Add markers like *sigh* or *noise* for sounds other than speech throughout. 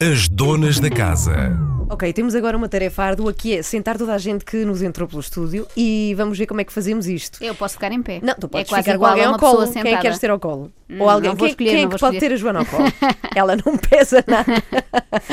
As donas da casa. Ok, temos agora uma tarefa árdua que é sentar toda a gente que nos entrou pelo estúdio e vamos ver como é que fazemos isto. Eu posso ficar em pé. Não, tu podes é quase ficar com alguém ao colo. Quem é que queres ter ao colo? Hum, Ou alguém. Quem, escolher, quem é que pode escolher. ter a Joana ao colo? *laughs* Ela não pesa nada.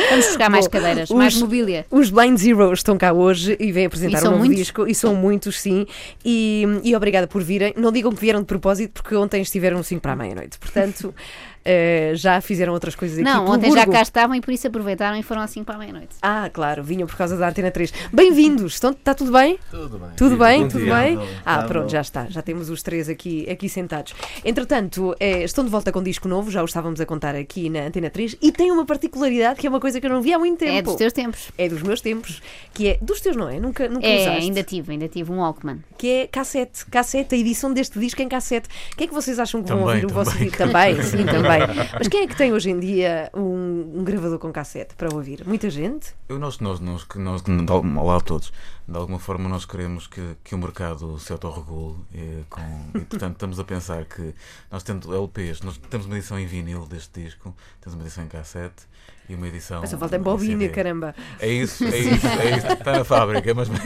Vamos buscar mais Bom, cadeiras, os- mais mobília. Os Blind Zeros estão cá hoje e vêm apresentar E um novo muitos? disco e são muitos, sim. E, e obrigada por virem. Não digam que vieram de propósito porque ontem estiveram 5 para a meia-noite. Portanto, *laughs* eh, já fizeram outras coisas aqui. Não, pelo ontem já Burgo. cá estavam e por isso aproveitaram e foram assim para a meia-noite. Ah, claro, vinham por causa da Antena 3. Bem-vindos, está tudo bem? Tudo bem. Tudo bem? Bom Tudo dia. bem? Bom, Ah, tá pronto, bom. já está. Já temos os três aqui, aqui sentados. Entretanto, eh, estão de volta com disco novo, já o estávamos a contar aqui na Antena 3, e tem uma particularidade que é uma coisa que eu não vi há muito tempo. É dos teus tempos. É dos meus tempos, que é dos teus, não é? Nunca, nunca É, usaste. ainda tive, ainda tive um Walkman. Que é cassete, cassete, a edição deste disco em cassete. O que é que vocês acham que vão Também, ouvir o vosso também. disco? Também, *laughs* sim, também. *laughs* Mas quem é que tem hoje em dia um, um gravador com cassete para ouvir? Muita gente? Eu, nós, nós, nós, nós, olá a todos. De alguma forma, nós queremos que, que o mercado se autorregule. eh, com, e, portanto, estamos a pensar que nós temos LPs, nós temos uma edição em vinil deste disco, temos uma edição em cassete e uma edição. Mas só falta em bobina, CD. caramba. É isso, é isso, é isso. Está na fábrica, mas. *laughs*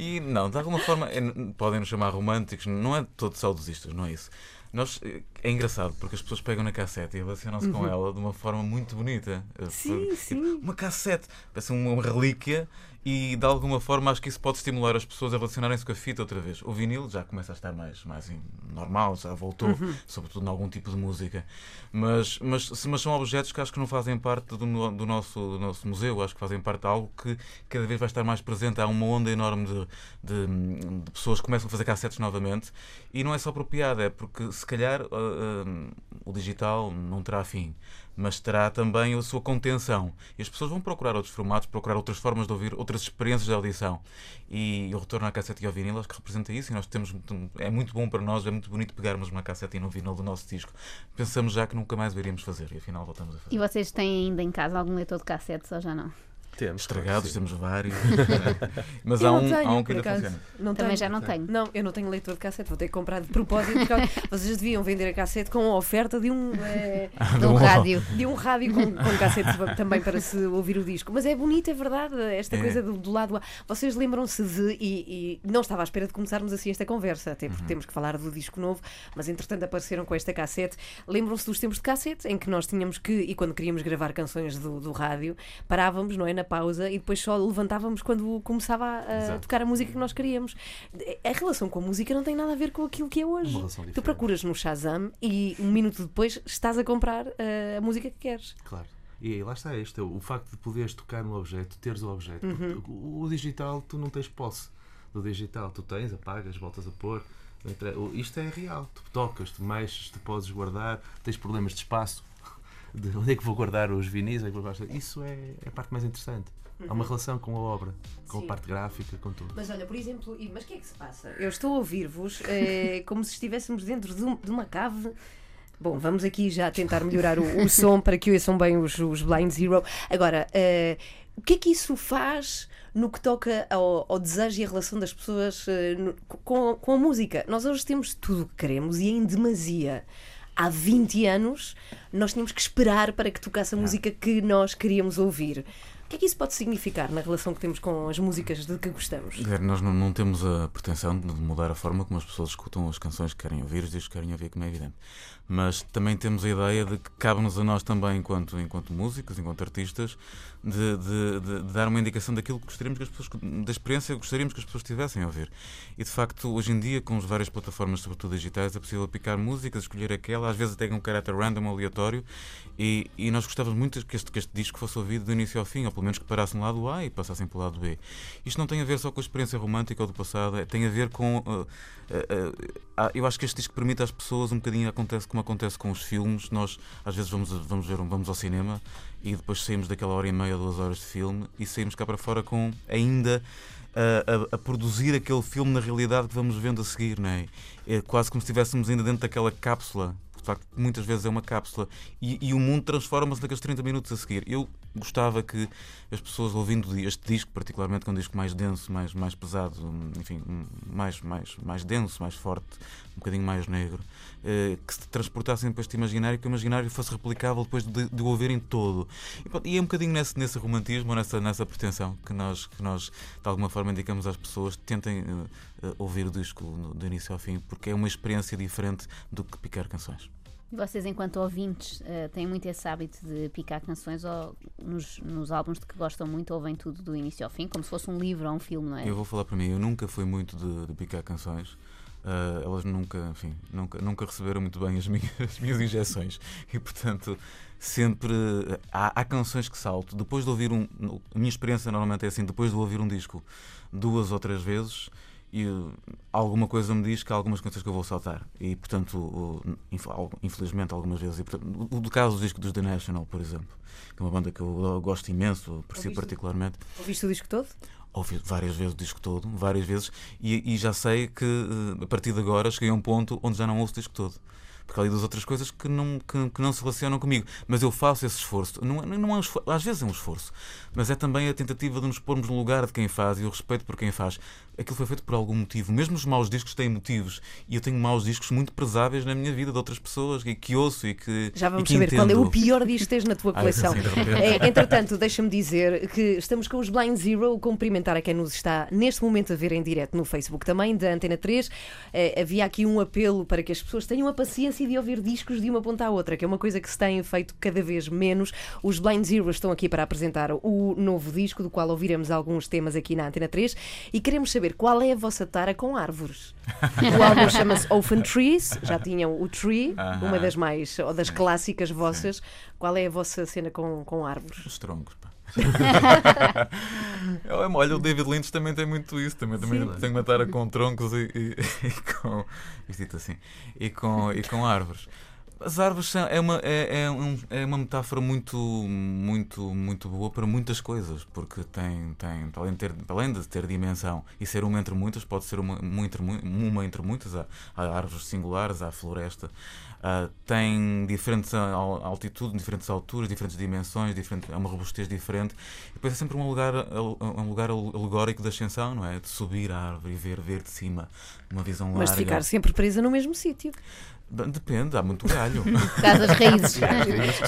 E não, de alguma forma, é- podem nos chamar românticos, não é todo saudosistas, não é isso. Nós, eh, é engraçado porque as pessoas pegam na cassete e relacionam-se com ela de uma forma muito bonita. Uhum. Sim, por- sim. Uma cassete, parece uma, relíquia e de alguma forma acho que isso pode estimular as pessoas a relacionarem-se com a fita outra vez. O vinil já começa a estar mais, mais normal, já voltou, Uhum. sobretudo em algum tipo de música. Mas, mas, mas são objetos que acho que não fazem parte do, do nosso, do nosso museu, acho que fazem parte de algo que cada vez vai estar mais presente. Há uma onda enorme de, de- de pessoas que começam a fazer cassetes novamente e não é só por piada, é porque se calhar ah, o digital não terá fim. Mas terá também a sua contenção. E as pessoas vão procurar outros formatos, procurar outras formas de ouvir, outras experiências de audição. E o retorno à cassete e ao vinil acho que representa isso. E nós temos, é muito bom para nós, é muito bonito pegarmos uma cassete e um vinil do nosso disco. Pensamos já que nunca mais o iríamos fazer e afinal voltamos a fazer. E vocês têm ainda em casa algum leitor de cassetes ou já não? Temos. Estragados, temos vários. *laughs* Mas Eu há um, tenho, há um que ainda funciona. Não Também tenho. já não tenho. Não, eu não tenho leitor de cassete, vou ter que comprar de propósito. Porque vocês deviam vender a cassete com a oferta de um, eh, *laughs* De um rádio. de um rádio com, com cassete *laughs* também para se ouvir o disco. Mas é bonito, é verdade, esta É. coisa do, do lado A. Vocês lembram-se de. E, e não estava à espera de começarmos assim esta conversa, até Uhum. porque temos que falar do disco novo, mas entretanto apareceram com esta cassete. Lembram-se dos tempos de cassete, em que nós tínhamos que, e quando queríamos gravar canções do, do rádio, parávamos, não é? Na pausa e depois só levantávamos quando começava a, tocar a música que nós queríamos. A relação com a música não tem nada a ver com aquilo que é hoje. Tu procuras no Shazam e um minuto depois estás a comprar eh, a música que queres. Claro. E lá está este, o facto de poderes tocar no objeto, teres o objeto. Uhum. O, o digital, tu não tens posse do digital. Tu tens, apagas, voltas a pôr. Isto é real. Tu tocas, tu mexes, tu podes guardar, tens problemas de espaço. De onde é que vou guardar os vinis? onde é que vou guardar- Isso é, é a parte mais interessante. Há uma relação com a obra, com Sim. a parte gráfica, com tudo. Mas olha, por exemplo, e- mas o que é que se passa? Eu estou a ouvir-vos eh, *laughs* como se estivéssemos dentro de, um- de uma cave. Bom, vamos aqui já tentar melhorar o, o som para que ouçam bem os, os Blind Zero. Agora, eh, o que é que isso faz no que toca ao, ao desejo e à relação das pessoas eh, no- com, com a música? Nós hoje temos tudo o que queremos e em demasia. Há 20 anos nós tínhamos que esperar para que tocasse a música que nós queríamos ouvir. O que é que isso pode significar na relação que temos com as músicas de que gostamos? Nós não, não temos a pretensão de mudar a forma como as pessoas escutam as canções que querem ouvir, os discos que querem ouvir, como é evidente. Mas também temos a ideia de que cabe-nos a nós também, enquanto, enquanto músicos, enquanto artistas, de, de- de- de dar uma indicação daquilo que gostaríamos que as pessoas, da experiência que gostaríamos que as pessoas tivessem a ouvir. E de facto, hoje em dia, com as várias plataformas, sobretudo digitais, é possível picar músicas, escolher aquela, às vezes até com um caráter random, aleatório, e, e nós gostávamos muito que este, que este disco fosse ouvido do início ao fim, ou pelo menos que parasse no lado A e passassem pelo lado B. Isto não tem a ver só com a experiência romântica ou do passado, é- tem a ver com. uh, uh, uh, eu acho que este disco permite às pessoas um bocadinho acontece como acontece com os filmes. Nós às vezes vamos, vamos ver vamos ao cinema e depois saímos daquela hora e meia, duas horas de filme e saímos cá para fora com ainda a, a- a produzir aquele filme na realidade que vamos vendo a seguir, não é? É quase como se estivéssemos ainda dentro daquela cápsula. De facto, muitas vezes é uma cápsula e, e o mundo transforma-se naqueles 30 minutos a seguir. Eu gostava que as pessoas ouvindo este disco, particularmente que é um disco mais denso, mais, mais pesado, enfim, mais, mais, mais denso, mais forte, um bocadinho mais negro, eh, que se transportassem para este imaginário, que o imaginário fosse replicável depois de, de o ouvirem todo. E, e é um bocadinho nesse, nesse romantismo, nessa, nessa pretensão que nós, que nós, de alguma forma, indicamos às pessoas, tentem uh, ouvir o disco do início ao fim, porque é uma experiência diferente do que picar canções. E vocês, enquanto ouvintes, têm muito esse hábito de picar canções ou nos, nos, álbuns de que gostam muito ouvem tudo do início ao fim, como se fosse um livro ou um filme, não é? Eu vou falar para mim, eu nunca fui muito de, de picar canções. Uh, elas nunca, enfim, nunca, nunca receberam muito bem as minhas, *laughs* as minhas injeções e, portanto, sempre há, há, canções que salto. Depois de ouvir um. A minha experiência normalmente é assim: depois de ouvir um disco duas ou três vezes, e alguma coisa me diz que há algumas canções que eu vou saltar. E, portanto, infelizmente, algumas vezes. E, portanto, o caso do disco dos The National, por exemplo, que é uma banda que eu gosto imenso, aprecio particularmente. Ouviste o disco todo? Ouvi várias vezes o disco todo, várias vezes, e, e já sei que eh, a partir de agora cheguei a um ponto onde já não ouço o disco todo porque há ali duas outras coisas que não, que, que, não se relacionam comigo. Mas eu faço esse esforço. Não, não é um esforço. Às vezes é um esforço, mas é também a tentativa de nos pormos no lugar de quem faz e o respeito por quem faz aquilo foi feito por algum motivo. Mesmo os maus discos têm motivos. E eu tenho maus discos muito prezáveis na minha vida de outras pessoas e que ouço e que. Já vamos que saber entendo. qual é o pior disco que tens na tua coleção. *laughs* é, entretanto, deixa-me dizer que estamos com os Blind Zero. Cumprimentar a quem nos está neste momento a ver em direto no Facebook também, da Antena 3. É, havia aqui um apelo para que as pessoas tenham a paciência de ouvir discos de uma ponta à outra, que é uma coisa que se tem feito cada vez menos. Os Blind Zero estão aqui para apresentar o novo disco, do qual ouviremos alguns temas aqui na Antena 3, e queremos saber qual é a vossa tara com árvores. *laughs* O álbum chama-se Open Trees, já tinham o Tree, uh -huh. uma das mais, ou das clássicas vossas. Sim. Qual é a vossa cena com, com árvores? Os troncos. Olha, o David Lynch também tem muito isso. Também, também tem uma tara com troncos e, e, e com. Isto assim. E com, e com árvores. As árvores são, é, uma, é, é, um, é, uma metáfora muito, muito, muito boa para muitas coisas, porque tem, tem além, de ter, além de ter dimensão e ser uma entre muitas, pode ser uma, uma, entre, uma entre muitas. Há, há árvores singulares, há floresta, uh, tem diferentes altitudes, diferentes alturas, diferentes dimensões, diferente, é uma robustez diferente. E depois é sempre um lugar, um lugar alegórico da ascensão, não é? De subir a árvore e ver, ver de cima uma visão larga. Mas de ficar sempre presa no mesmo sítio. Depende, há muito galho. *laughs* Casas raízes.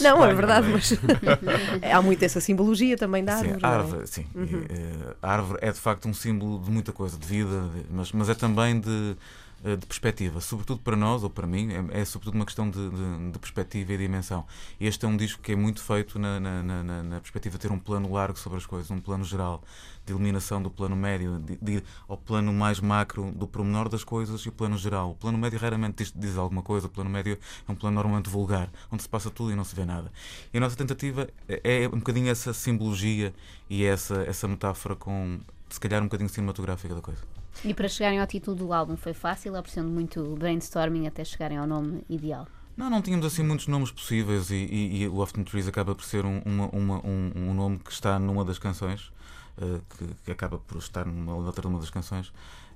não, é verdade, mas *laughs* há muito essa simbologia também da árvore. Sim, árvore, é? sim. Uhum. E, a árvore é de facto um símbolo de muita coisa, de vida, mas, mas é também de eh, de perspectiva, sobretudo para nós ou para mim, é, é sobretudo uma questão de, de, de, perspectiva e dimensão. Este é um disco que é muito feito na, na, na, na, perspectiva de ter um plano largo sobre as coisas, um plano geral, de eliminação do plano médio, de, ao plano mais macro do pormenor das coisas e o plano geral. O plano médio raramente diz, diz alguma coisa, o plano médio é um plano normalmente vulgar, onde se passa tudo e não se vê nada. E a nossa tentativa é, é um bocadinho essa simbologia e essa, essa metáfora com, se calhar, um bocadinho cinematográfica da coisa. E para chegarem ao título do álbum foi fácil, apreciando muito brainstorming até chegarem ao nome ideal? Não, não tínhamos assim muitos nomes possíveis e, e, e o Often Trees acaba por ser um, uma, uma, um, um, nome que está numa das canções, uh, que, que, acaba por estar numa outra uma das canções.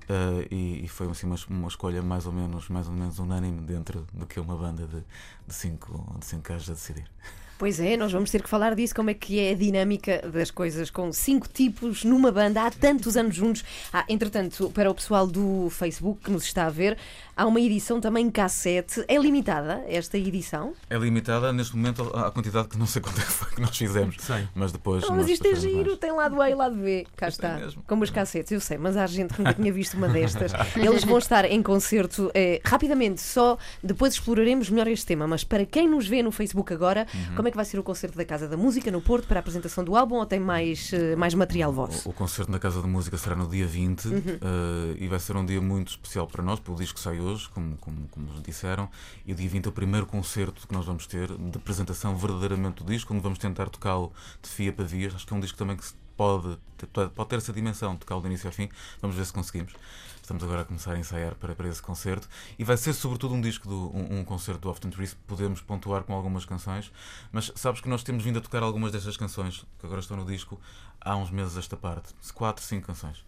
Uh, e, e, foi assim uma, uma, escolha mais ou menos mais ou menos unânime dentro do que uma banda de, de cinco de cinco gajos a decidir. Pois é, nós vamos ter que falar disso, como é que é a dinâmica das coisas com cinco tipos numa banda há tantos anos juntos. Ah, entretanto, para o pessoal do Facebook que nos está a ver, há uma edição também cassete. É limitada esta edição? É limitada neste momento à quantidade que não sei quanto é foi que nós fizemos. Sim. Mas depois. Não, mas isto é giro, mais. tem lado A e lado B. Cá Isto está. É como os cassetes, eu sei, mas há gente que nunca tinha visto uma destas. *laughs* Eles vão estar em concerto eh, rapidamente, só depois exploraremos melhor este tema. Mas para quem nos vê no Facebook agora, uhum como é que vai ser o concerto da Casa da Música no Porto para a apresentação do álbum ou tem mais, uh, mais material vosso? O, o, concerto na Casa da Música será no dia 20 uhum. uh, e vai ser um dia muito especial para nós, porque o disco sai hoje, como, como, como disseram, e o dia 20 é o primeiro concerto que nós vamos ter de apresentação verdadeiramente do disco, onde vamos tentar tocá-lo de fia para vias. Acho que é um disco também que pode, pode ter essa dimensão, tocá-lo do início ao fim. Vamos ver se conseguimos. Estamos agora a começar a ensaiar para, para esse concerto e vai ser sobretudo um disco, do, um, um concerto do Often Trees. Podemos pontuar com algumas canções, mas sabes que nós temos vindo a tocar algumas destas canções que agora estão no disco há uns meses esta parte, quatro, cinco canções.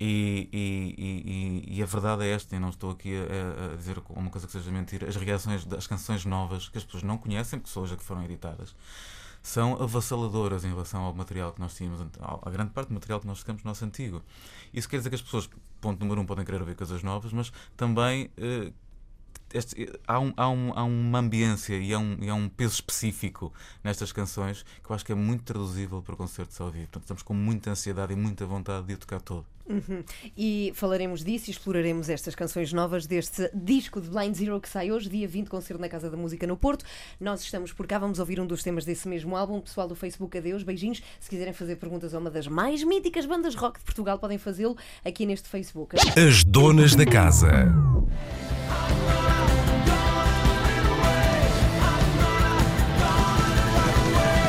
E, e, e, e, a verdade é esta, e não estou aqui a, a, dizer uma coisa que seja mentira, as reações das canções novas que as pessoas não conhecem, porque são que foram editadas, são avassaladoras em relação ao material que nós tínhamos, à grande parte do material que nós temos no nosso antigo. Isso quer dizer que as pessoas, ponto número um, podem querer ouvir coisas novas, mas também eh, este, há, um, há, um, há uma ambiência e há, um, e há um peso específico nestas canções que eu acho que é muito traduzível para concertos ao vivo. Portanto, estamos com muita ansiedade e muita vontade de o tocar todo. Uhum. E falaremos disso e exploraremos estas canções novas deste disco de Blind Zero que sai hoje, dia 20, concerto na Casa da Música no Porto. Nós estamos por cá, vamos ouvir um dos temas desse mesmo álbum. Pessoal do Facebook, adeus, beijinhos. Se quiserem fazer perguntas a uma das mais míticas bandas rock de Portugal, podem fazê-lo aqui neste Facebook. As donas da casa.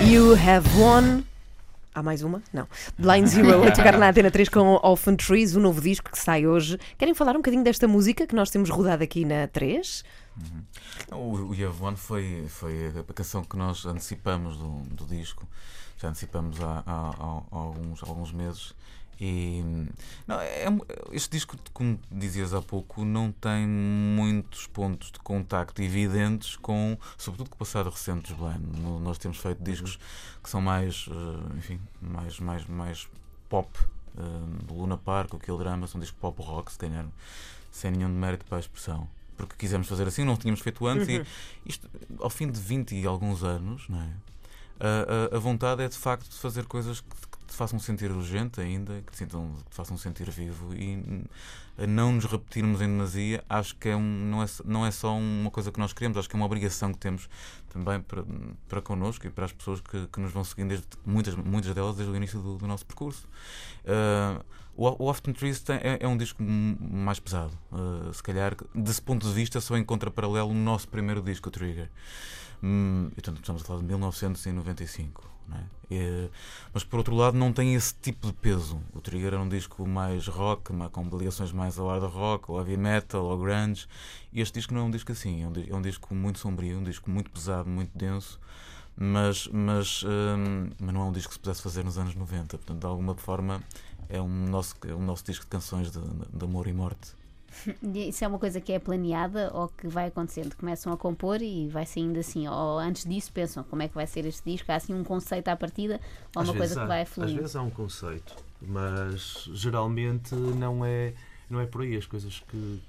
You have won. Há mais uma? Não. Blind Zero *laughs* a tocar na Antena 3 com Orphan Trees, o novo disco que sai hoje. Querem falar um bocadinho desta música que nós temos rodado aqui na 3? Uhum. O, o Won foi, foi a canção que nós antecipamos do, do disco. Já antecipamos há, há, há alguns, alguns meses e não, é, este disco, como dizias há pouco, não tem muitos pontos de contacto evidentes com, sobretudo, com o passado recente dos Blind. Nós temos feito discos que são mais, eh, enfim, mais, mais, mais pop. Uh, Luna Park, o Kill Drama, são discos pop rock, se calhar, sem nenhum mérito para a expressão. Porque quisemos fazer assim, não tínhamos feito antes, uhum. e isto, ao fim de 20 e alguns anos, não é? a, a, a vontade é de facto de fazer coisas que, te façam sentir urgente ainda, que te, sintam, que te façam sentir vivo e não nos repetirmos em demasia, acho que é um, não, é, não é só uma coisa que nós queremos, acho que é uma obrigação que temos também para, para connosco e para as pessoas que, que nos vão seguindo, desde, muitas, muitas delas desde o início do, do nosso percurso. Uh, o Often Trees é, é, um disco mais pesado. Uh, se calhar, desse ponto de vista, só encontra paralelo no nosso primeiro disco, o Trigger. Hum, então, estamos a falar de 1995. É? É, mas por outro lado, não tem esse tipo de peso. O Trigger é um disco mais rock, com ligações mais ao hard rock, ou heavy metal, ou grunge. E este disco não é um disco assim. É um, é um disco muito sombrio, um disco muito pesado, muito denso. Mas, mas, hum, mas não é um disco que se pudesse fazer nos anos 90. Portanto, de alguma forma, é um nosso, é um nosso disco de canções de, de amor e morte. *laughs* Isso é uma coisa que é planeada ou que vai acontecendo? Começam a compor e vai saindo assim, ou antes disso pensam como é que vai ser este disco? Há assim um conceito à partida ou às uma coisa há, que vai fluindo? Às vezes há um conceito, mas geralmente não é, não é por aí. As coisas que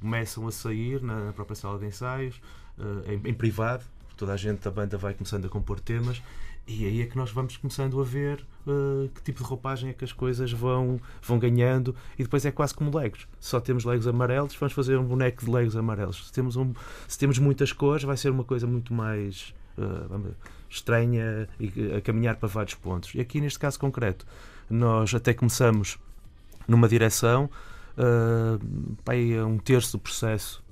começam a sair na própria sala de ensaios, eh, em, em privado, toda a gente da banda vai começando a compor temas e aí é que nós vamos começando a ver uh, que tipo de roupagem é que as coisas vão, vão ganhando e depois é quase como legos. Só temos legos amarelos, vamos fazer um boneco de legos amarelos. Se temos, um, se temos muitas cores, vai ser uma coisa muito mais uh, estranha e a caminhar para vários pontos. E aqui neste caso concreto, nós até começamos numa direção, uh, um terço do processo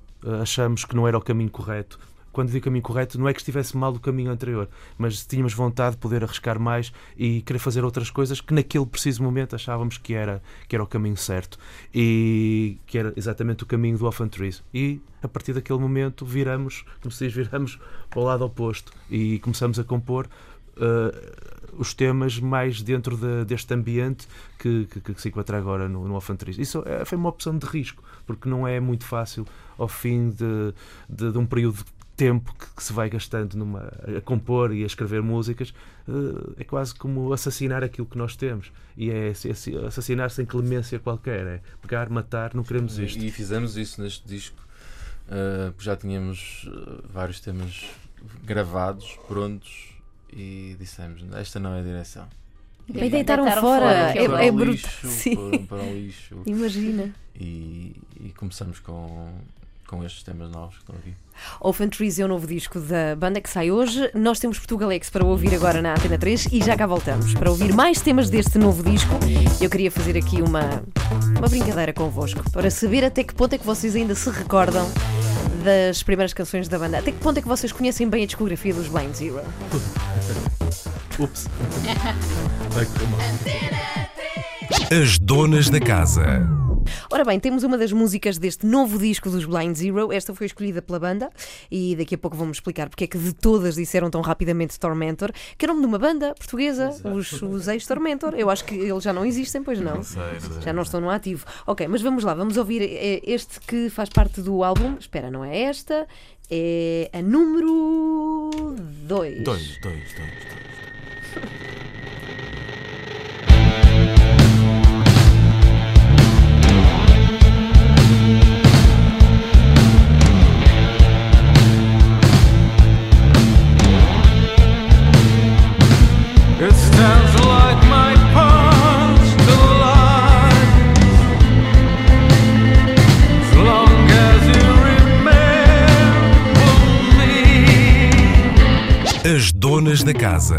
achamos que não era o caminho correto quando digo caminho correto, não é que estivesse mal o caminho anterior, mas tínhamos vontade de poder arriscar mais e querer fazer outras coisas que naquele preciso momento achávamos que era, que era o caminho certo e que era exatamente o caminho do Orphan Trees. E a partir daquele momento viramos, como se diz, viramos para o lado oposto e começamos a compor. Uh, os temas mais dentro de, deste ambiente que, que, que, se encontra agora no, no Trees. Isso é, foi uma opção de risco, porque não é muito fácil ao fim de, de, de um período tempo que, que, se vai gastando numa, a compor e a escrever músicas uh, é quase como assassinar aquilo que nós temos e é, é assassinar sem clemência qualquer é pegar, matar, não queremos isto e, e fizemos isso neste disco uh, já tínhamos uh, vários temas gravados, prontos e dissemos, esta não é a direção e deitaram fora, fora. é, é bruto. Sim. Para o lixo. Imagina. E, e começamos com, com estes temas novos que estão aqui. Orphan Trees é o novo disco da banda que sai hoje. Nós temos Portugalex para ouvir agora na Antena 3 e já cá voltamos para ouvir mais temas deste novo disco. Eu queria fazer aqui uma, uma brincadeira convosco para saber até que ponto é que vocês ainda se recordam das primeiras canções da banda. Até que ponto é que vocês conhecem bem a discografia dos Blind Zero? *laughs* Ups. As donas da casa. Ora bem, temos uma das músicas deste novo disco dos Blind Zero. Esta foi escolhida pela banda e daqui a pouco vamos explicar porque é que de todas disseram tão rapidamente Tormentor, que é o nome de uma banda portuguesa, os, os ex-Tormentor. Eu acho que eles já não existem, pois não. Não sei, não. Já não estão no ativo. Ok, mas vamos lá, vamos ouvir eh, este que faz parte do álbum. Espera, não é esta? É a número 2. 2, 2, 2, 2. As long as you remember me. As donas da casa.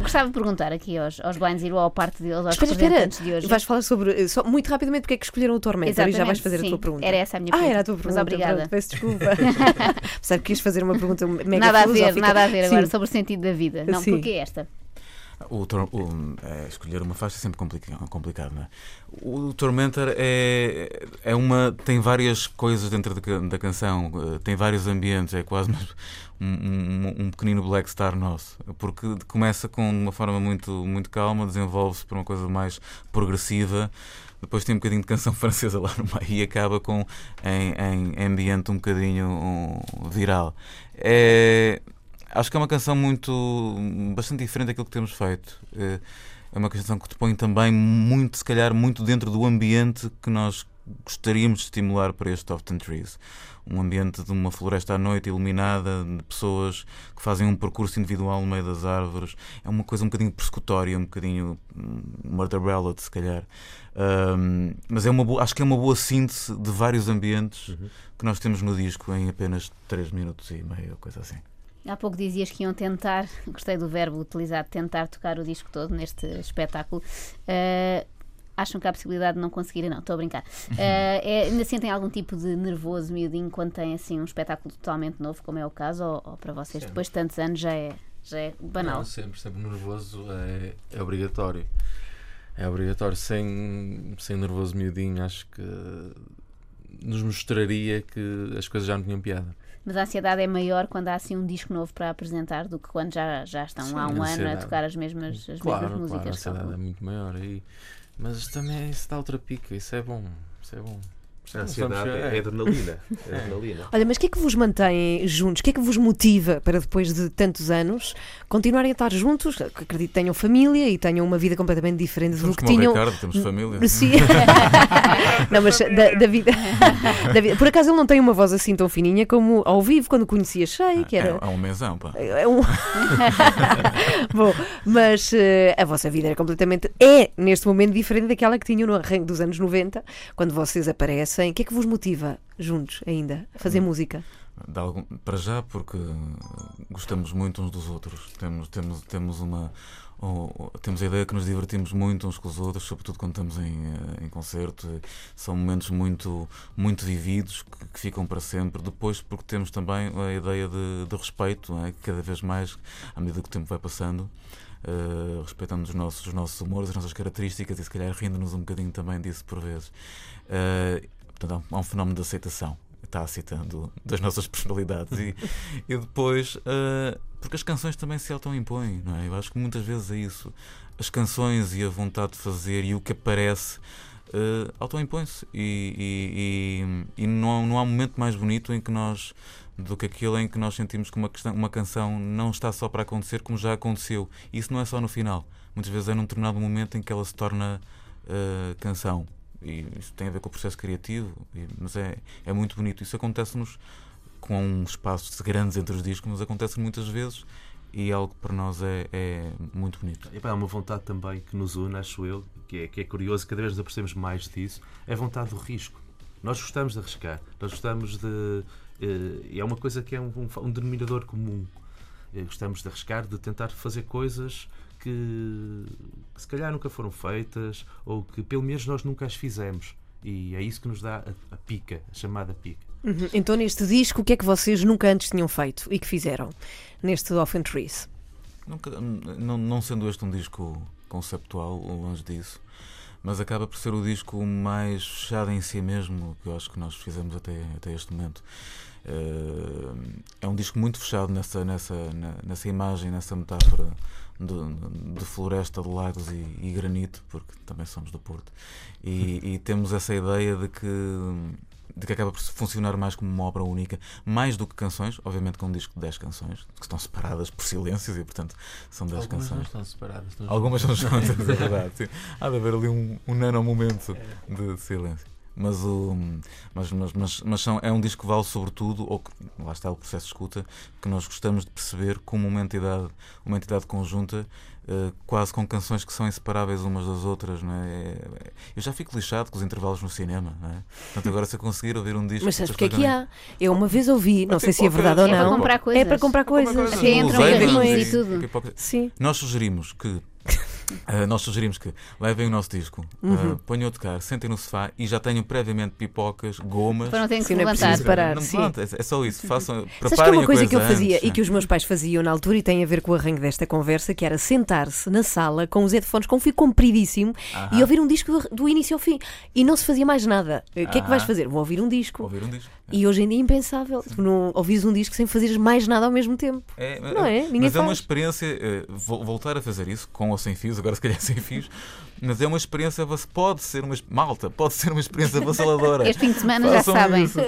Gostava de perguntar aqui aos, aos Blind Zero, ao parte deles, aos Espera, espera. de hoje. Vais falar sobre. eh, Só, muito rapidamente porque é que escolheram o Tormentor e já vais fazer sim. a tua pergunta. Era essa a minha Ah, pergunta. era a tua Mas pergunta. obrigada. pronto, peço desculpa. *laughs* Apesar que quis fazer uma pergunta mega Nada a ver, nada a ver agora Sim. sobre o sentido da vida. Não, Sim. porque esta? O, o- é, escolher uma faixa é sempre complica- complicado, não é? O Tormentor é, é uma. tem várias coisas dentro da, da canção, eh, tem vários ambientes, é quase *laughs* um, um, um pequenino Black Star nosso. Porque começa com uma forma muito, muito calma, desenvolve-se para uma coisa mais progressiva. Depois tem um bocadinho de canção *laughs* francesa lá no meio e acaba com em, em ambiente um bocadinho um, viral. É, acho que é uma canção muito bastante diferente daquilo que temos feito. É é uma canção que te põe também muito, se calhar, muito dentro do ambiente que nós gostaríamos de estimular para este Often Trees. Um ambiente de uma floresta à noite iluminada, de pessoas que fazem um percurso individual no meio das árvores. É uma coisa um bocadinho persecutória, um bocadinho hum, murder ballad, se calhar. Ahm, mas é uma boa, acho que é uma boa síntese de vários ambientes que nós temos no disco em apenas 3 minutos e meio, coisa assim. Há pouco dizias que iam tentar, *laughs* gostei do verbo utilizado, tentar tocar o disco todo neste espetáculo. Ah, acham que há a possibilidade de não conseguirem? Não, estou a brincar. Ah, é- ainda sentem algum tipo de nervoso, miudinho, quando têm assim um espetáculo totalmente novo, como é o caso, ou, ou para vocês, depois de tantos anos, já é, já é banal? Não, sempre, sempre nervoso é, é obrigatório. É obrigatório. Sem, sem nervoso miudinho, acho que nos mostraria que as coisas já não tinham piada. Mas a ansiedade é maior quando há assim um disco novo para apresentar do que quando já, já estão Sim, há um ano a tocar as mesmas, as claro, mesmas claro, a músicas. ansiedade é muito maior aí. Mas também isso dá outra pica, isso é bom. Isso é bom. A ansiedade Vamos- é adrenalina. *laughs* É adrenalina. Olha, mas o que é que vos mantém juntos? O que é que vos motiva para depois de tantos anos continuarem a estar juntos? Que Acredito que tenham família e tenham uma vida completamente diferente do que tinham. Ricardo, temos família. *laughs* Sim. *laughs* não, mas da, da vida, da vida- Por acaso ele não tem uma voz assim tão fininha como ao vivo, quando o conhecia cheio, que É, era. é um mesão, pá. É um... Bom, mas eh, a vossa vida é completamente. É, neste momento, diferente daquela que tinham no arranque dos anos 90, quando vocês aparecem. O que é que vos motiva juntos ainda a fazer música? De algum- para já, porque gostamos muito uns dos outros. Temos, temos, temos uma. ou- temos a ideia que nos divertimos muito uns com os outros, sobretudo quando estamos em, eh, em concerto. São momentos muito, muito vividos que, que ficam para sempre. Depois, porque temos também a ideia de, de respeito, é? que cada vez mais, à medida que o tempo vai passando, eh, respeitando os nossos, os nossos humores, as nossas características e se calhar rindo-nos um bocadinho também disso por vezes. Eh, portanto, há um, fenómeno de aceitação tácita do, das nossas *laughs* personalidades e, e depois eh, porque as canções também se auto-impõem, não é? Eu acho que muitas vezes é isso. As canções e a vontade de fazer e o que aparece uh, auto-impõe-se. E, e, e, e não, há, não há momento mais bonito em que nós do que aquele em que nós sentimos que uma, questão, uma canção não está só para acontecer como já aconteceu. Isso não é só no final. Muitas vezes é num determinado momento em que ela se torna uh, canção. E isso tem a ver com o processo criativo, e, mas é, é muito bonito. Isso acontece-nos com espaços grandes entre os discos, mas acontece muitas vezes e é algo que para nós é, é muito bonito. E, pá, há uma vontade também que nos une, acho eu, que é, que é curioso, cada vez nos apercebemos mais disso, é a vontade do risco. Nós gostamos de arriscar, nós gostamos de. eh, é uma coisa que é um, um, um denominador comum. Eh, Gostamos de arriscar, de tentar fazer coisas que, que se calhar nunca foram feitas ou que pelo menos nós nunca as fizemos. E é isso que nos dá a, a pica, a chamada pica. Uhum. Então, neste disco, o que é que vocês nunca antes tinham feito e que fizeram neste Often Trees? Nunca, não, não sendo este um disco conceptual, longe disso, mas acaba por ser o disco mais fechado em si mesmo que eu acho que nós fizemos até, até este momento. Uh, é um disco muito fechado nessa, nessa, nessa imagem, nessa metáfora de, de floresta de lagos e, e, granito, porque também somos do Porto, e, *laughs* e, temos essa ideia de que de que acaba por funcionar mais como uma obra única, mais do que canções, obviamente com um disco de 10 canções, que estão separadas por silêncios e, portanto, são 10 Algumas não canções. estão separadas. estão Algumas são juntas, é verdade. Sim. Há de haver ali um, um nano momento É. de silêncio. Mas, o, mas, mas, mas, mas são, é um disco que vale sobretudo, ou que, lá está o processo de escuta, que nós gostamos de perceber como uma entidade, uma entidade conjunta, eh, quase com canções que são inseparáveis umas das outras. Não é? É- Eu já fico lixado com os intervalos no cinema. Não é? Portanto, agora se eu conseguir ouvir um disco. Mas sabes porque é que há? Eu uma vez ouvi, não Mas sei se é verdade ou É para não. comprar coisas. É para comprar coisas. Até entram e- e tudo. Sim. Nós sugerimos que ah, nós sugerimos que levem o nosso disco, Uhum. ah, ponham a tocar, sentem no sofá e já tenham previamente pipocas, gomas. Para não terem que Sim, se não é levantar. preciso parar. Não, sim. pronto, é, é só isso. Façam, Sabes que é preparem uma a coisa que eu antes, fazia e né? que os meus pais faziam na altura e tem a ver com o arranque desta conversa, que era sentar-se na sala com os headphones com um fio compridíssimo e Aham. ouvir um disco do, do início ao fim. E não se fazia mais nada. O que é que vais fazer? Vou ouvir um disco. Ouvir um disco. E hoje em dia é impensável. Tu não ouvires um disco sem fazeres mais nada ao mesmo tempo. É, Não é? Ninguém mas é uma faz. experiência, eh, vo- voltar a fazer isso, com ou sem fios, agora se calhar *laughs* sem fios, mas é uma experiência, você pode ser uma, malta, pode ser uma experiência *laughs* avassaladora. Este fim de semana já Façam sabem. isso.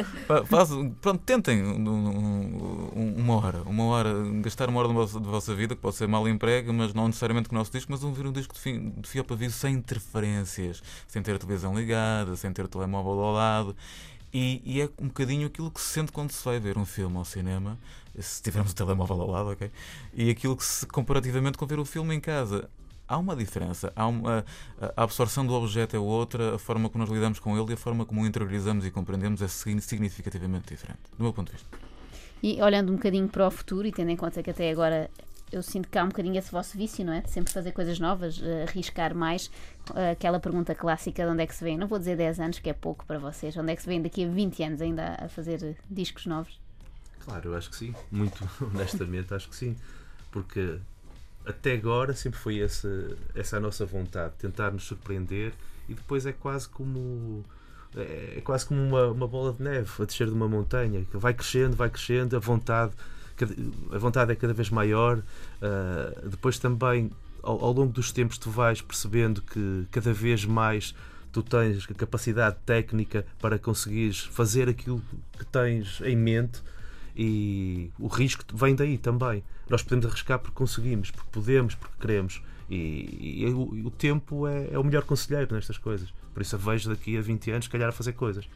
Façam- pronto, tentem um- um- um- uma hora, uma hora, gastar uma hora da vossa, da vossa vida, que pode ser mal emprego, mas não necessariamente com o nosso disco, mas ouvir um disco de, fio, de fio para vivo sem interferências, sem ter a televisão ligada, sem ter o telemóvel ao lado. E, e é um bocadinho aquilo que se sente quando se vai ver um filme ao cinema, se tivermos o telemóvel ao lado, ok? E aquilo que se, comparativamente com ver o filme em casa. Há uma diferença, há uma, a absorção do objeto é outra, a forma como nós lidamos com ele e a forma como o interiorizamos e compreendemos é signi- significativamente diferente, do meu ponto de vista. E olhando um bocadinho para o futuro e tendo em conta que até agora eu sinto que há um bocadinho esse vosso vício, não é? Sempre fazer coisas novas, eh, arriscar mais. Eh, aquela pergunta clássica de onde é que se vêem, não vou dizer 10 anos, que é pouco para vocês, onde é que se vêem daqui a 20 anos ainda a fazer discos novos? Claro, eu acho que sim. Muito *laughs* honestamente, acho que sim. Porque até agora sempre foi essa, essa a nossa vontade, tentar nos surpreender e depois é quase como é quase como uma, uma bola de neve a descer de uma montanha, que vai crescendo, vai crescendo, a vontade, a vontade é cada vez maior. ah, depois também, ao, ao longo dos tempos, tu vais percebendo que cada vez mais tu tens a capacidade técnica para conseguires fazer aquilo que tens em mente e o risco vem daí também. Nós podemos arriscar porque conseguimos, porque podemos, porque queremos. E, e o, e o tempo é, é o melhor conselheiro nestas coisas. Por isso eu vejo daqui a 20 anos, se calhar, a fazer coisas.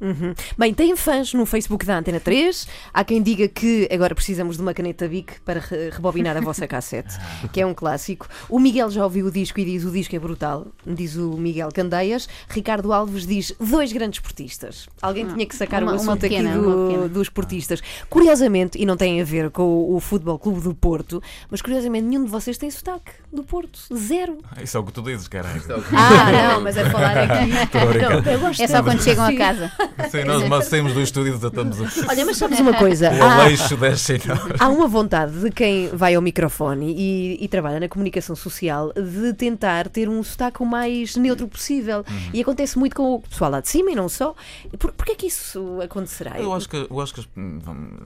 Uhum. Bem, têm fãs no Facebook da Antena 3. Há quem diga que agora precisamos de uma caneta Bic para re- rebobinar a vossa cassete, *laughs* que é um clássico. O Miguel já ouviu o disco e diz o disco é brutal, diz o Miguel Candeias. Ricardo Alves diz dois grandes portistas. Alguém Ah, tinha que sacar uma- o uma assunto pequena, aqui uma do- dos portistas. Curiosamente, e não tem a ver com o, o Futebol Clube do Porto, mas curiosamente nenhum de vocês tem sotaque do Porto. Zero. Ah, Isso é o que tu dizes, caralho. Ah, não, mas é falar aqui. Não, É só quando chegam a casa. *laughs* Sim, nós mal saímos do estúdio e desatamos o, Olha, mas sabes uma coisa? o Há- aleixo desce em nós. Há uma vontade de quem vai ao microfone e, e trabalha na comunicação social de tentar ter um sotaque o mais neutro possível. Uhum. E acontece muito com o pessoal lá de cima e não só. Por, porquê é que isso acontecerá? Eu acho que, eu acho que as- vamos,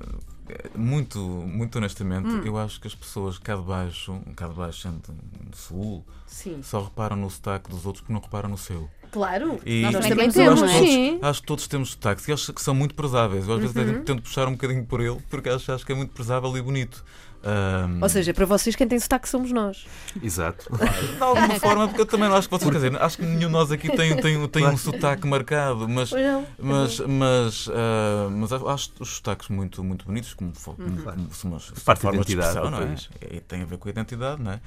muito, muito honestamente, Hum. eu acho que as pessoas cá de baixo, cá de baixo, sendo do sul, Sim, só reparam no sotaque dos outros porque não reparam no seu. Claro. E Nós também temos, temos, eu acho, que sim. todos, acho que todos temos sotaques e acho que são muito prezáveis. Eu às vezes Uhum. tento puxar um bocadinho por ele porque acho, acho que é muito prezável e bonito. Ahm, Ou seja, para vocês quem tem sotaque somos nós. Exato. *laughs* de alguma forma, porque eu também não acho que vocês, quer dizer, acho que nenhum de nós aqui tem, tem, tem um sotaque marcado, mas? Mas, mas, ah, mas acho os sotaques muito, muito bonitos, como, como, Uhum. como são umas Parte da de identidade não é? E tem a ver com a identidade, não é?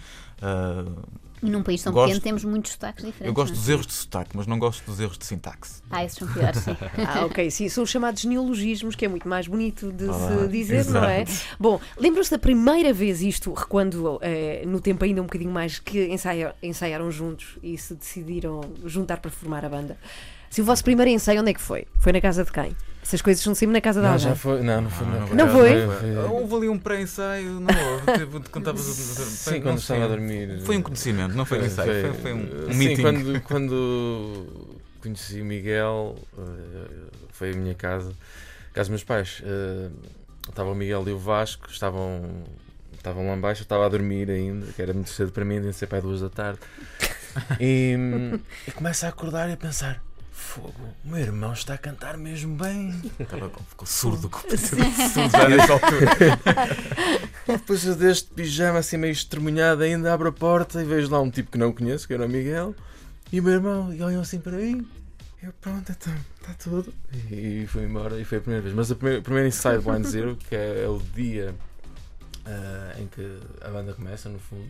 E num país tão Gosto- pequeno temos muitos sotaques diferentes. eu gosto não é? dos erros de sotaque, mas não gosto dos erros de sintaxe. Ah, esses são piores, sim. *laughs* Ah, ok, sim, são os chamados neologismos, que é muito mais bonito de Ah, se dizer, não é? Bom, lembram-se da primeira vez isto, quando eh, no tempo ainda um bocadinho mais, que ensaia- ensaiaram juntos e se decidiram juntar para formar a banda? Se o vosso primeiro ensaio, onde é que foi? Foi na casa de quem? Essas coisas são sempre na casa de Não, alguém. já foi. Não, não foi. Ah, na não casa. Não foi? Houve ali um pré-ensaio, não houve? *laughs* Teve- quando estavas a- Sim, não quando estava a dormir. Foi um conhecimento, não foi um ensaio, foi, foi um, um sim, meeting. Quando, *laughs* quando conheci o Miguel, eh, foi a minha casa, casa dos meus pais. eh, Estava o Miguel e o Vasco, estavam, estavam lá embaixo, eu estava a dormir ainda, que era muito cedo para mim, ainda ser pai duas da tarde. E, e começo a acordar e a pensar: Fogo, o meu irmão está a cantar mesmo bem. Estava com- ficou surdo com Surdo já nessa altura. Depois eu deste pijama assim meio estremunhado ainda abro a porta e vejo lá um tipo que não conheço, que era o Miguel, e o meu irmão, e olham assim para mim. Eu, pronto, então, está tudo. E fui embora e foi a primeira vez. Mas a primeira, o primeiro ensaio de Blind Zero, que é, é o dia ah, em que a banda começa, no fundo,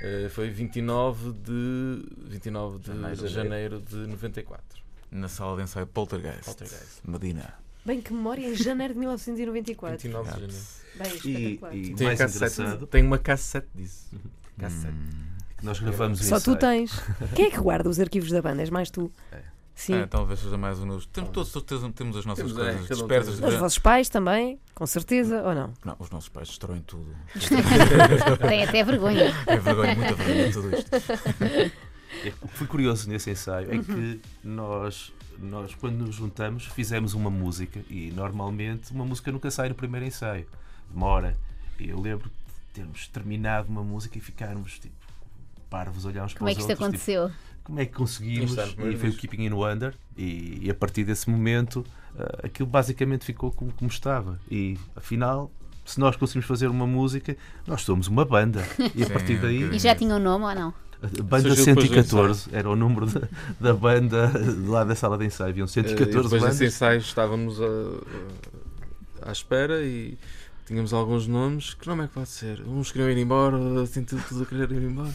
ah, foi 29 de, 29 de Janeiro. janeiro, de 94. na sala de ensaio Poltergeist. Poltergeist. Medina. Bem, que memória em janeiro de 1994. 29 de janeiro. Bem, E, espetacular. e Tem, mais cassete, engraçado, tem uma cassete disso. Cassete. Hum. nós gravamos o Só tu tens. Quem é que guarda os arquivos da banda? És mais tu? É. Sim. É, talvez seja mais um dos. Temos todos temos, temos as nossas Temos, é, coisas cada um dispersas. tem. Os vossos pais também, com certeza, ou não? Não, os nossos pais destroem tudo. *laughs* Tem até vergonha. É vergonha, muita vergonha tudo isto. É, O que foi curioso nesse ensaio é que nós, nós, quando nos juntamos, fizemos uma música e normalmente uma música nunca sai no primeiro ensaio, demora. E eu lembro de termos terminado uma música e ficarmos tipo parvos, olharmos Como é para que os isto outros, tipo, aconteceu? Como é que conseguimos? E foi o. Keeping in Wonder, e, e a partir desse momento ah, aquilo basicamente ficou como, como estava. E afinal, se nós conseguimos fazer uma música, nós somos uma banda. E a Sim, partir daí. E já tinha um nome ou não? Banda Surgiu depois do 114 era o número da, da banda lá da sala de ensaio. Haviam Eh, e 114 depois desse bandas. ensaio estávamos a- a- à espera e tínhamos alguns nomes. Que nome é que pode ser? Uns queriam ir embora, assim tudo, tudo a querer ir embora.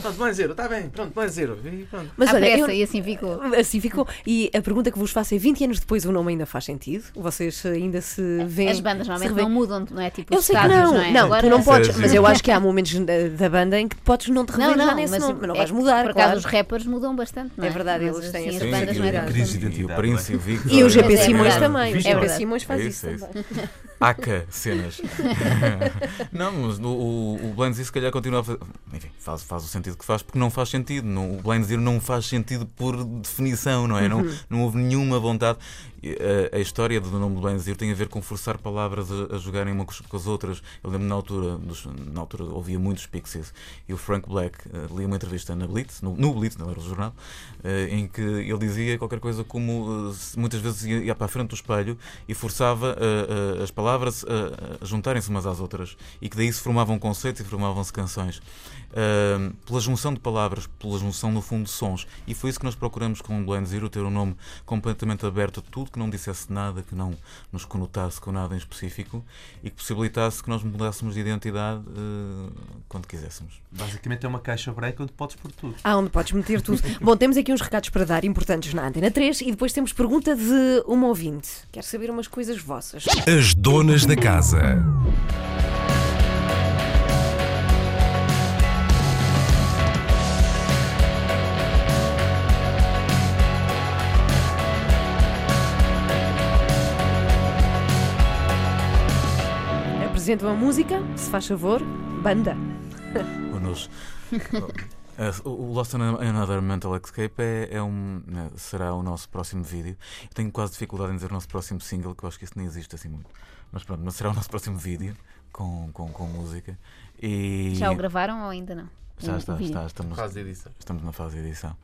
Pronto, mais zero, está bem, pronto, mais zero. E pronto. Mas à olha, eu- e assim ficou. Assim ficou. E a pergunta que vos faço é: 20 anos depois o nome ainda faz sentido? Vocês ainda se veem? As bandas normalmente não mudam, não é? Tipo Eu os sei que estádios, não, não é? não, Agora, tu não podes, Sim, mas sim. eu acho que há momentos da, da banda em que podes não te rever Não, já não, nesse mas, nome, mas não é vais mudar, Por acaso claro. os rappers mudam bastante, não é? É verdade, Mas, eles têm assim, as bandas não é. Crise de E o e o. E GP é Simões também, o É GP. Simões faz É isso é. Aca cenas. *laughs* não, mas o, o, o se calhar continua a fazer. Enfim, faz, faz o sentido que faz, porque não faz sentido. Não, o Zero não faz sentido por definição, não é? Não, não houve nenhuma vontade. E, A, a história do nome do Zero tem a ver com forçar palavras a, a jogarem uma com as outras. Eu lembro na altura, dos, na altura ouvia muitos Pixies e o Frank Black eh, li uma entrevista na Blitz, no, no Blitz, não era o jornal, eh, em que ele dizia qualquer coisa como eh, muitas vezes ia, ia para a frente do espelho e forçava eh, eh, as palavras a, a juntarem-se umas às outras e que daí se formavam conceitos e formavam-se canções. Uh, pela junção de palavras, pela junção no fundo de sons. E foi isso que nós procuramos com o Blind Zero, ter um nome completamente aberto a tudo, que não dissesse nada, que não nos conotasse com nada em específico e que possibilitasse que nós mudássemos de identidade uh, quando quiséssemos. Basicamente é uma caixa branca onde podes pôr tudo. Ah, onde podes meter tudo. *laughs* Bom, temos aqui uns recados para dar importantes na Antena 3 e depois temos pergunta de uma ouvinte. Quero saber umas coisas vossas. As donas da casa. Apresenta uma música, se faz favor, banda. Ou nos- Eh, O o Lost in Another Mental Escape é, é um, né, será o nosso próximo vídeo. Eu tenho quase dificuldade em dizer o nosso próximo single, que eu acho que isso nem existe assim muito. Mas pronto, mas será o nosso próximo vídeo com, com, com música. E Já o gravaram ou ainda não? Já O- está, o está, estamos, Fase de edição. estamos na fase de edição.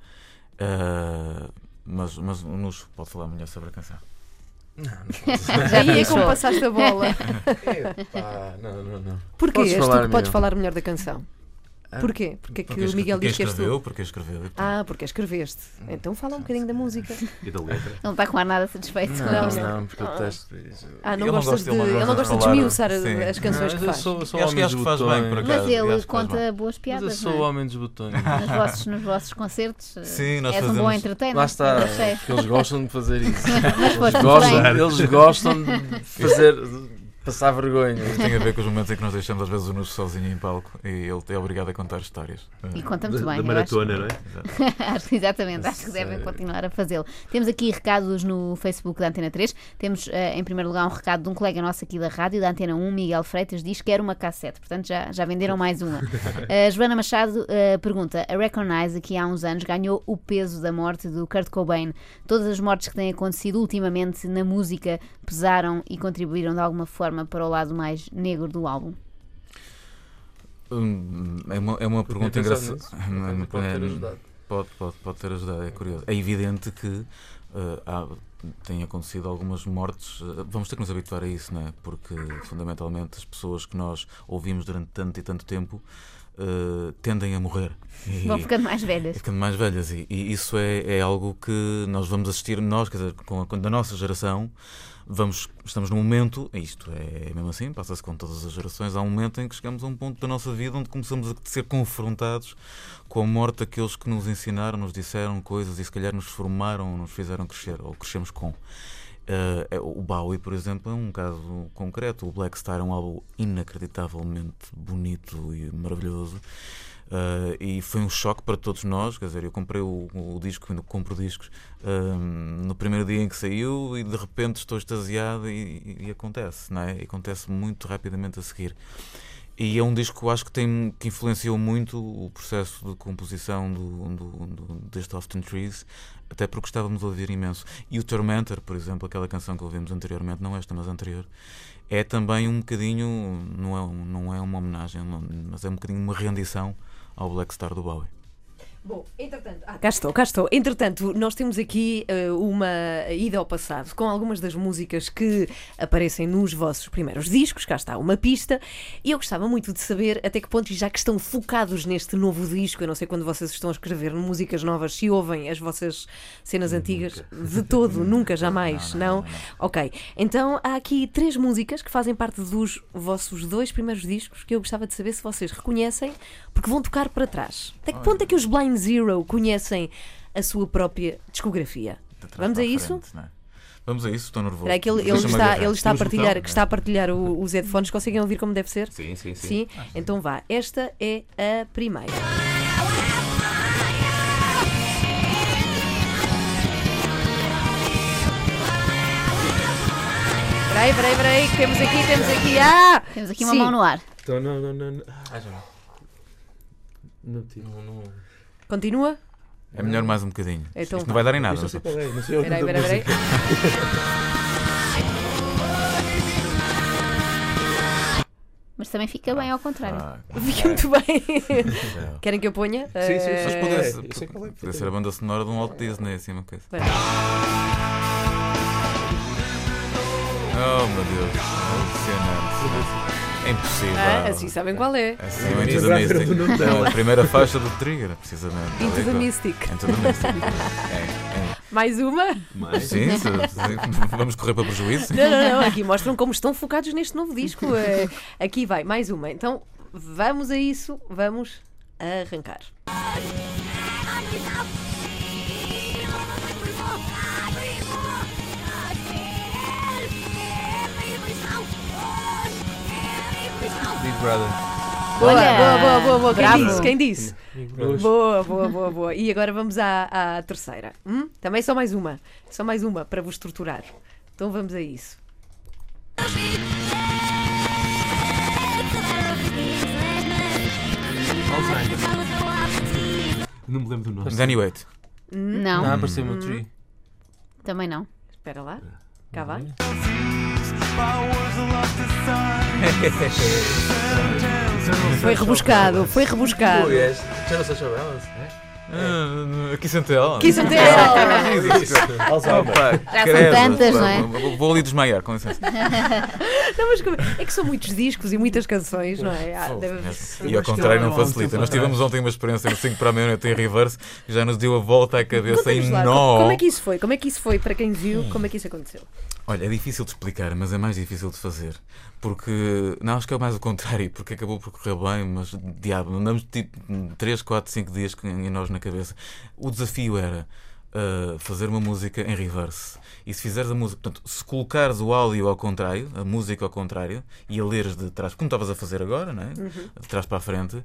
Ah, mas, mas o Nuxo pode falar melhor sobre a canção. Não, não *laughs* é como passaste a bola. Epá, não, não, não. Porquê? Podes falar podes falar melhor da canção. Ah, Porquê? Porque é que Porque, o Miguel diz que és escreveu, tu. porque escreveu. e, portanto, Ah, porque escreveste. Então fala um bocadinho da música. *laughs* E da letra. Ele não está com ar nada satisfeito. Não, Não, não, porque eu detesto. Ah, não Ele não gostas gosta- de. ele não gosta de de falar- esmiuçar Sim. as canções que eu faz. sou, sou Eu acho que- acho que faz bem, por acaso. Mas ele conta boas Mas eu piadas, sou o é? homem dos botões. Nos vossos, nos vossos concertos. Sim, nós és um bom fazemos- entertainer. Lá está, eles gostam de fazer isso. *laughs* Eles gostam, de fazer, passar vergonha. Isto tem a ver com os momentos em que nós deixamos às vezes o Nuxo sozinho em palco e ele é obrigado a contar histórias. E conta muito Da, bem. da eu acho. maratona, não é? *laughs* Exato. Exatamente, acho que devem continuar a fazê-lo. Temos aqui recados no Facebook da Antena 3. Temos, eh, em primeiro lugar, um recado de um colega nosso aqui da rádio, da Antena 1, Miguel Freitas, diz que quer uma cassete, portanto já, já venderam mais uma. A *laughs* Joana Machado eh, pergunta: A Recognize, aqui há uns anos, ganhou o peso da morte do Kurt Cobain. Todas as mortes que têm acontecido ultimamente na música pesaram e contribuíram de alguma forma para o lado mais negro do álbum. Hum, É uma, é uma pergunta engraçada. nisso. *laughs* Pode ter ajudado. pode, pode, pode ter ajudado, é curioso. É evidente que eh, há, têm acontecido algumas mortes. eh, vamos ter que nos habituar a isso, não é? Porque fundamentalmente as pessoas que nós ouvimos durante tanto e tanto tempo eh, tendem a morrer. E- Vão ficando mais e velhas. ficando mais velhas. E, e isso é, é algo que nós vamos assistir, nós, quer dizer, com a, com- da nossa geração, vamos, estamos num momento, e isto é mesmo assim, passa-se com todas as gerações, há um momento em que chegamos a um ponto da nossa vida onde começamos a ser confrontados com a morte daqueles que nos ensinaram, nos disseram coisas e se calhar nos formaram, nos fizeram crescer, ou crescemos com. É- o Bowie, por exemplo, é um caso concreto. O Black Star é um álbum inacreditavelmente bonito e maravilhoso. Uh, e foi um choque para todos nós. Quer dizer, eu comprei o, o disco, ainda compro discos, um, no primeiro dia em que saiu e de repente estou extasiado e, e acontece, não é? E acontece muito rapidamente a seguir. E é um disco que eu acho que, tem, que influenciou muito o processo de composição do, do, do, deste Often Trees, até porque estávamos a ouvir imenso. E o Tormentor, por exemplo, aquela canção que ouvimos anteriormente, não esta, mas anterior, é também um bocadinho, não é, não é uma homenagem, mas é um bocadinho uma rendição ao Black Star do Bowie. Bom, entretanto, ah, cá estou, cá estou. Entretanto, nós temos aqui eh, uma ida ao passado com algumas das músicas que aparecem nos vossos primeiros discos. Cá está uma pista. E eu gostava muito de saber até que ponto, já que estão focados neste novo disco, eu não sei quando vocês estão a escrever músicas novas, se ouvem as vossas cenas antigas de todo, *laughs* nunca, jamais, não? Ok, então há aqui três músicas que fazem parte dos vossos dois primeiros discos que eu gostava de saber se vocês reconhecem, porque vão tocar para trás. Até que ponto é que os Blind Zero conhecem a sua própria discografia? Vamos a isso? frente, é? Vamos a isso, estou nervoso. Que ele, ele está, ele está a partilhar, botão, que está a partilhar o- os headphones. Conseguem ouvir como deve ser? Sim, sim, sim. Sim? Então vá. Esta é a primeira. Peraí, peraí, peraí, que temos aqui, temos aqui. Ah! Temos aqui uma Sim. mão no ar. Então, não, não, não. não. Ah, já não. Não, não. Continua? É melhor mais um bocadinho. Então Isto não vai dar em nada. Sei qual é, não sei Peraí, peraí, peraí. Mas também fica bem ao contrário. Ah, *laughs* Fica muito bem. é. Querem que eu ponha? Sim, sim, Eh, Mas É, podia, eu sei qual é, podia ser a banda sonora de um Walt Disney, assim uma coisa. Espera. Oh meu Deus, é impressionante. É impossível. Ah, assim sabem qual é. Assim, o Into the Mystic. Não, a primeira faixa do Trigger, precisamente. Into the Mystic. Into the Mystic. É, Mais uma? é. Mais. Sim, sim, sim. vamos correr para prejuízo. Não, não, não. Aqui mostram como estão focados neste novo disco. Eh, Aqui vai, mais uma. Então, vamos a isso. Vamos arrancar. Brother. Boa, Olha, boa, boa, boa, boa. Quem bravo. disse? Quem disse? Boa, boa, boa, boa. E agora vamos à, à terceira. Hum? Também só mais uma. Só mais uma para vos torturar. Então vamos a isso. Não me lembro do nome. Danny Waite. Não, Ah, apareceu o meu tree. também não. Espera lá. Cá vai. *laughs* Foi rebuscado, foi rebuscado. És- Já não sei sobre elas? Ah, aqui Santel. Kiss and Tell. Alzheimer. Já são tantas, não é? Vou, ali desmaiar, com licença. Não, mas é que são muitos discos e muitas canções, não é? Ah, deve- E ao contrário não facilita. Nós tivemos ontem uma experiência no 5 para a meia-noite em reverse que já nos deu a volta à cabeça em nó. Como é que isso foi? Como é que isso foi para quem viu? Como é que isso aconteceu? Olha, é difícil de explicar, mas é mais difícil de fazer. Porque, não, acho que é mais o contrário, porque acabou por correr bem, mas diabo, andamos tipo 3, 4, 5 dias em nós na cabeça. O desafio era fazer uma música em reverse. E se fizeres a música, portanto, se colocares o áudio ao contrário, a música ao contrário, e a leres de trás, como estavas a fazer agora, não é? de trás para a frente,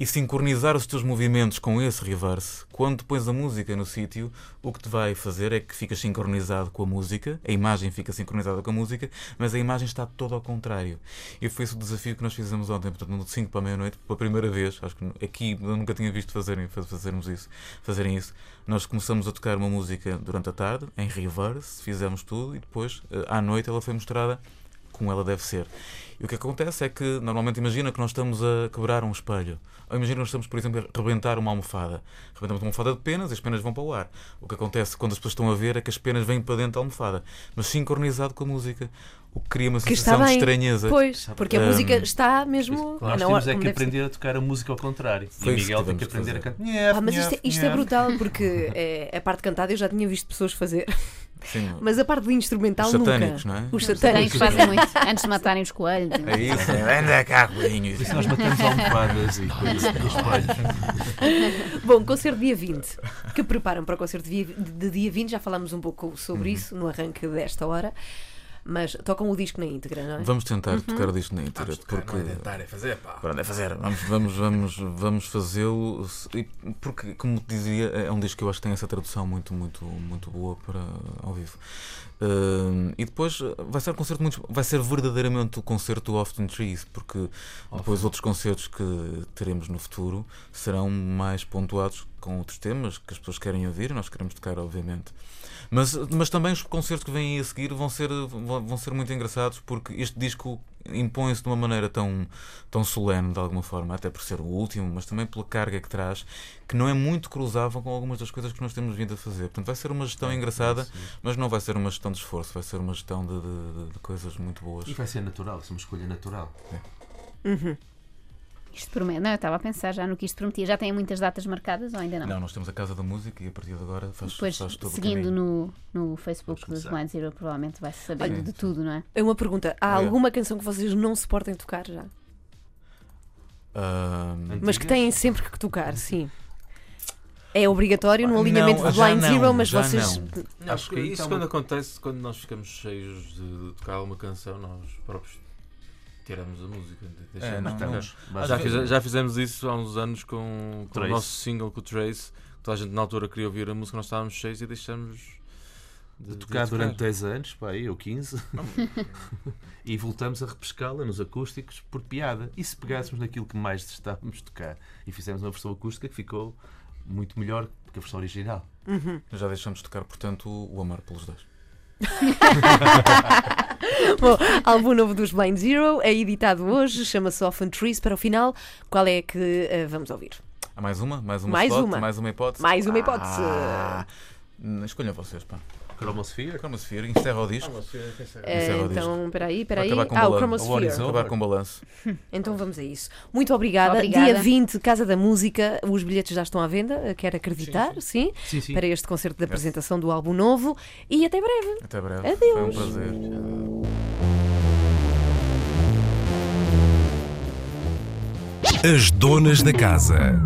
e sincronizar os teus movimentos com esse reverse, quando pões a música no sítio, o que te vai fazer é que ficas sincronizado com a música, a imagem fica sincronizada com a música, mas a imagem está toda ao contrário. E foi esse o desafio que nós fizemos ontem, portanto, no 5 para a meia-noite, pela primeira vez, acho que aqui eu nunca tinha visto fazerem, faz- fazermos isso, fazerem isso. Nós começamos a tocar uma música durante a tarde, em reverse, fizemos tudo, e depois, eh, à noite, ela foi mostrada como ela deve ser. E o que acontece é que, normalmente, imagina que nós estamos a quebrar um espelho. Ou imagina que nós estamos, por exemplo, a rebentar uma almofada. Rebentamos uma almofada de penas e as penas vão para o ar. O que acontece quando as pessoas estão a ver é que as penas vêm para dentro da almofada, mas sincronizado com a música. O que cria uma Que está sensação de estranheza. Pois, porque a música está mesmo. Nós na hora- temos é que aprender a tocar a música ao contrário. Foi e Miguel que tem que aprender a cantar. Ah, mas isto, é- isto é brutal porque é, a parte cantada eu já tinha visto pessoas fazer, Sim, mas a parte do instrumental os nunca. satânicos, não é? Os satânicos. fazem muito antes de matarem os coelhos. É isso, anda cá, coelhinho. Por isso nós matamos almofadas e coisas espelhos. Bom, concerto dia 20. Que preparam para o concerto de dia, de dia 20, já falámos um pouco sobre Uhum. isso no arranque desta hora. Mas tocam o disco na íntegra, não é? Vamos tentar tocar o disco na íntegra, porque. é fazer, pá. Pronto, é fazer. Vamos, vamos, vamos, vamos fazê-lo. Porque, como te dizia, é um disco que eu acho que tem essa tradução muito, muito, muito boa para ao vivo. Uh, e depois vai ser um concerto muito. Vai ser verdadeiramente o concerto do Often Trees, porque depois outros concertos que teremos no futuro serão mais pontuados com outros temas que as pessoas querem ouvir e nós queremos tocar, obviamente. Mas, mas também os concertos que vêm a seguir vão ser, vão, ser muito engraçados porque este disco impõe-se de uma maneira tão, tão solene, de alguma forma, até por ser o último, mas também pela carga que traz, que não é muito cruzável com algumas das coisas que nós temos vindo a fazer. Portanto, vai ser uma gestão engraçada, mas não vai ser uma gestão de esforço, vai ser uma gestão de, de- de- coisas muito boas. E vai ser natural, vai ser uma escolha natural. Isto promete. Não, eu estava a pensar já no que isto prometia. Já têm muitas datas marcadas ou ainda não? Não, nós temos a Casa da Música e a partir de agora faz, Depois, faz todo o seguindo no, no Facebook dos. Blind Zero, provavelmente vai-se sabendo Sim, de sim. tudo, não é? É uma pergunta. Há Olha. alguma canção que vocês não suportem tocar já? Ah, Mas que têm sempre que tocar, sim. É obrigatório no Não, alinhamento de já Blind não, Zero, mas vocês. não. Não, Acho que isso está quando acontece, quando nós ficamos cheios de tocar uma canção, nós próprios tiramos a música. deixamos É, não, de não. Já, fize- já fizemos isso há uns anos com, com o nosso single com o Trace. Toda a gente na altura queria ouvir a música, nós estávamos cheios e deixamos de, de de tocar durante 10 anos, pá, aí, ou 15, *laughs* e voltamos a repescá-la nos acústicos por piada. E se pegássemos naquilo que mais estávamos a tocar e fizemos uma versão acústica que ficou muito melhor que a versão original. Já deixamos de tocar, portanto, o Amar pelos Dois. *laughs* Bom, álbum novo dos Blind Zero é editado hoje, chama-se Often Trees. Para o final, qual é que eh, vamos ouvir? Há mais uma? Mais uma Mais uma. Mais uma hipótese? Mais uma hipótese. Ah, escolham vocês, pá. Chromosphere? Chromosphere, encerra o disco. Encerra o disco. então, espera aí, espera aí. Para acabar com Ah, o balanço. Chromosphere. Acabar com balanço. *laughs* Então vamos a isso. Muito obrigada. Obrigada. Dia 20, Casa da Música. Os bilhetes já estão à venda, eh, quero acreditar, sim, Sim, sim. para este concerto de apresentação do álbum novo. E até breve. Até breve. Adeus. Foi um prazer. As donas da casa.